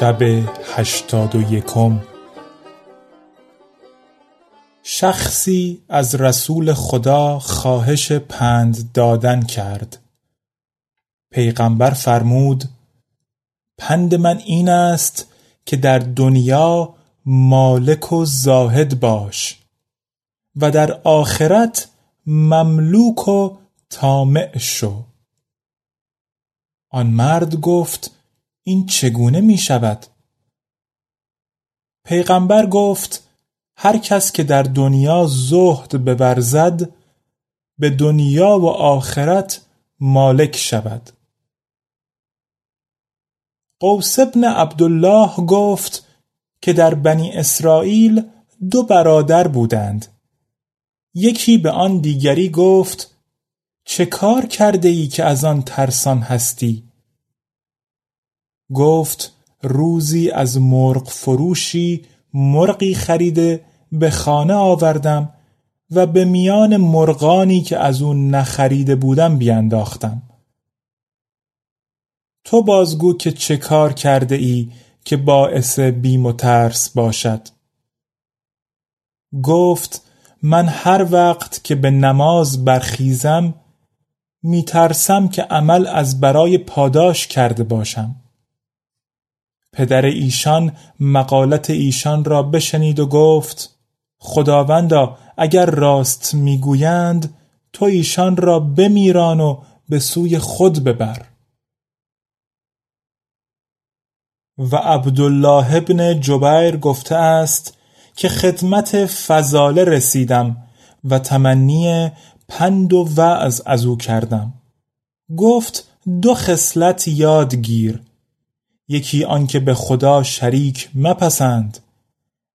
شب هشتاد و یکم. شخصی از رسول خدا خواهش پند دادن کرد. پیغمبر فرمود پند من این است که در دنیا مالک و زاهد باش و در آخرت مملوک و طامع شو. آن مرد گفت این چگونه می شود؟ پیغمبر گفت هر کس که در دنیا زهد بورزد به دنیا و آخرت مالک شود. قوس ابن عبدالله گفت که در بنی اسرائیل دو برادر بودند. یکی به آن دیگری گفت چه کار کرده ای که از آن ترسان هستی؟ گفت روزی از مرغ فروشی مرغی خریده به خانه آوردم و به میان مرغانی که از اون نخریده بودم بیانداختم تو بازگو که چه کار کرده ای که باعث بیم و ترس باشد؟ گفت من هر وقت که به نماز برخیزم میترسم که عمل از برای پاداش کرده باشم. پدر ایشان مقالت ایشان را بشنید و گفت خداوندا اگر راست می‌گویند تو ایشان را بمیران و به سوی خود ببر. و عبدالله ابن جبیر گفته است که خدمت فضاله رسیدم و تمنی پند و وعظ از او کردم. گفت دو خصلت یاد گیر یکی آنکه به خدا شریک مپسند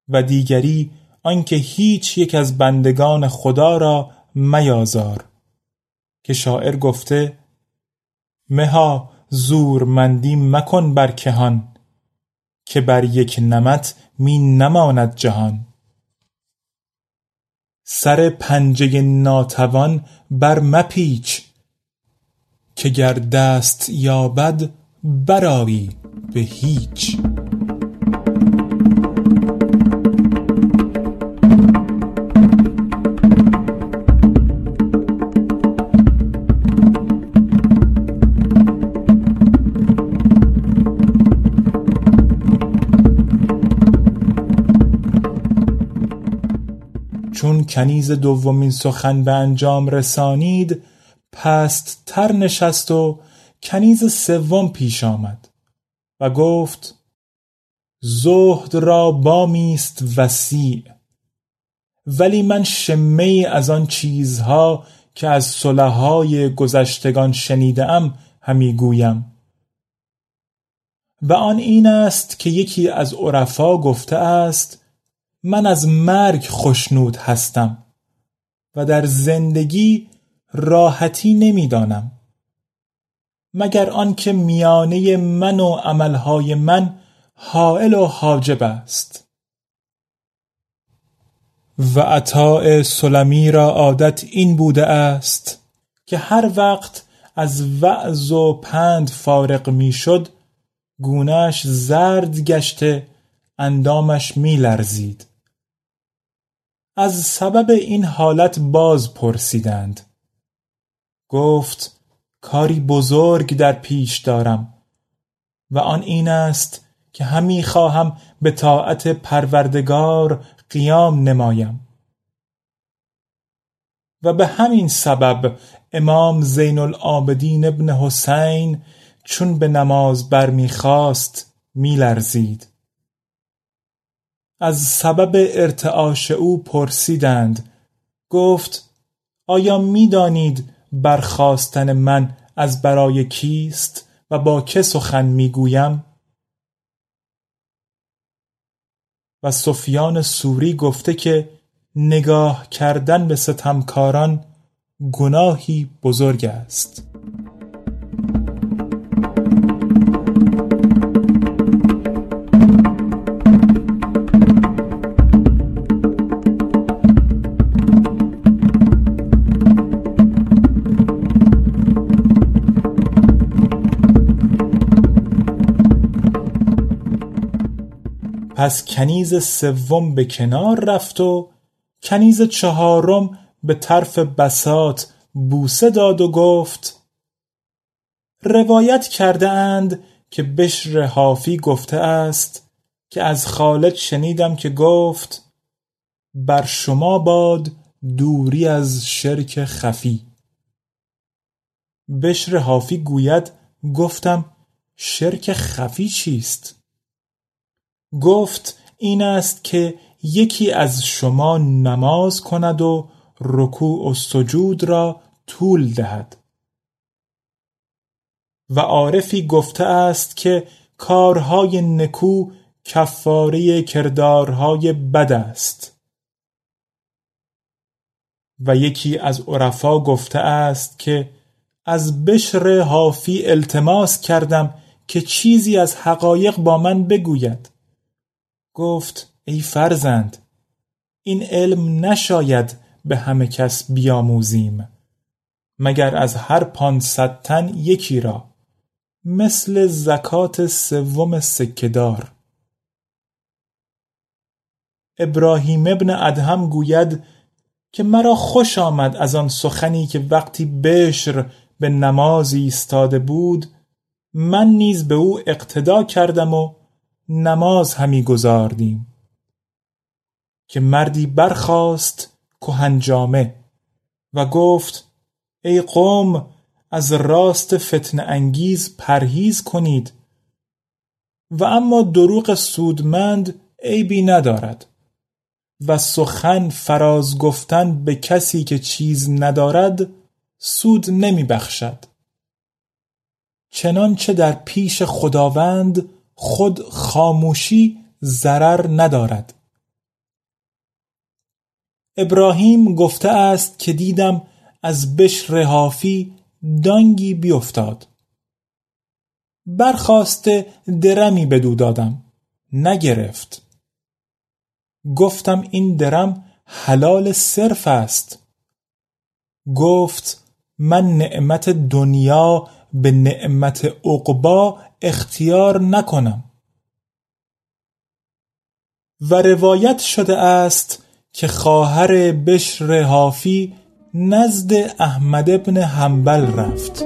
و دیگری آنکه هیچ یک از بندگان خدا را میازار. که شاعر گفته مها زورمندی مکن بر کهان که بر یک نمت می نماند جهان. سر پنجه ناتوان بر مپیچ که گر دست یابد برآیی. به هیچ. چون کنیز دومین سخن به انجام رسانید پست تر نشست و کنیز سوم پیش آمد. و گفت زهد را بامیست وسیع ولی من شمه از آن چیزها که از صلحای گذشتگان شنیدم همی گویم. و آن این است که یکی از عرفا گفته است من از مرگ خشنود هستم و در زندگی راحتی نمی‌دانم. مگر آنکه میانه من و عملهای من حائل و حاجب است و عطاء سلمی را عادت این بوده است که هر وقت از وعظ و پند فارغ می‌شد گونهش زرد گشته اندامش می لرزید. از سبب این حالت باز پرسیدند گفت کاری بزرگ در پیش دارم و آن این است که همی خواهم به طاعت پروردگار قیام نمایم. و به همین سبب امام زین العابدین ابن حسین چون به نماز برمیخواست میلرزید. از سبب ارتعاش او پرسیدند گفت آیا می‌دانید برخواستن من از برای کیست و با که سخن می‌گویم؟ و سفیان سوری گفته که نگاه کردن به ستمکاران گناهی بزرگ است. پس کنیز سوم به کنار رفت و کنیز چهارم به طرف بسات بوسه داد و گفت روایت کرده اند که بشر حافی گفته است که از خالد شنیدم که گفت بر شما باد دوری از شرک خفی. بشر حافی گوید گفتم شرک خفی چیست؟ گفت این است که یکی از شما نماز کند و رکوع و سجود را طول دهد. و عارفی گفته است که کارهای نکو کفاره کردارهای بد است. و یکی از عرفا گفته است که از بشر حافی التماس کردم که چیزی از حقایق با من بگوید. گفت ای فرزند این علم نشاید به همه کس بیاموزیم مگر از هر پانصد تن یکی را مثل زکات سوم سکهدار. ابراهیم ابن ادهم گوید که مرا خوش آمد از آن سخنی که وقتی بشر به نماز ایستاده بود من نیز به او اقتدا کردم و نماز همی گزاردیم که مردی برخاست کهنجامه و گفت ای قوم از راست فتن انگیز پرهیز کنید و اما دروغ سودمند عیبی ندارد و سخن فراز گفتن به کسی که چیز ندارد سود نمی بخشد. چنانچه در پیش خداوند خود خاموشی ضرر ندارد. ابراهیم گفته است که دیدم از بشر حافی دانگی بیفتاد. برخواسته درمی بدو دادم نگرفت. گفتم این درم حلال صرف است. گفت من نعمت دنیا به نعمت عقبا اختیار نکنم. و روایت شده است که خواهر بشر حافی نزد احمد ابن حنبل رفت.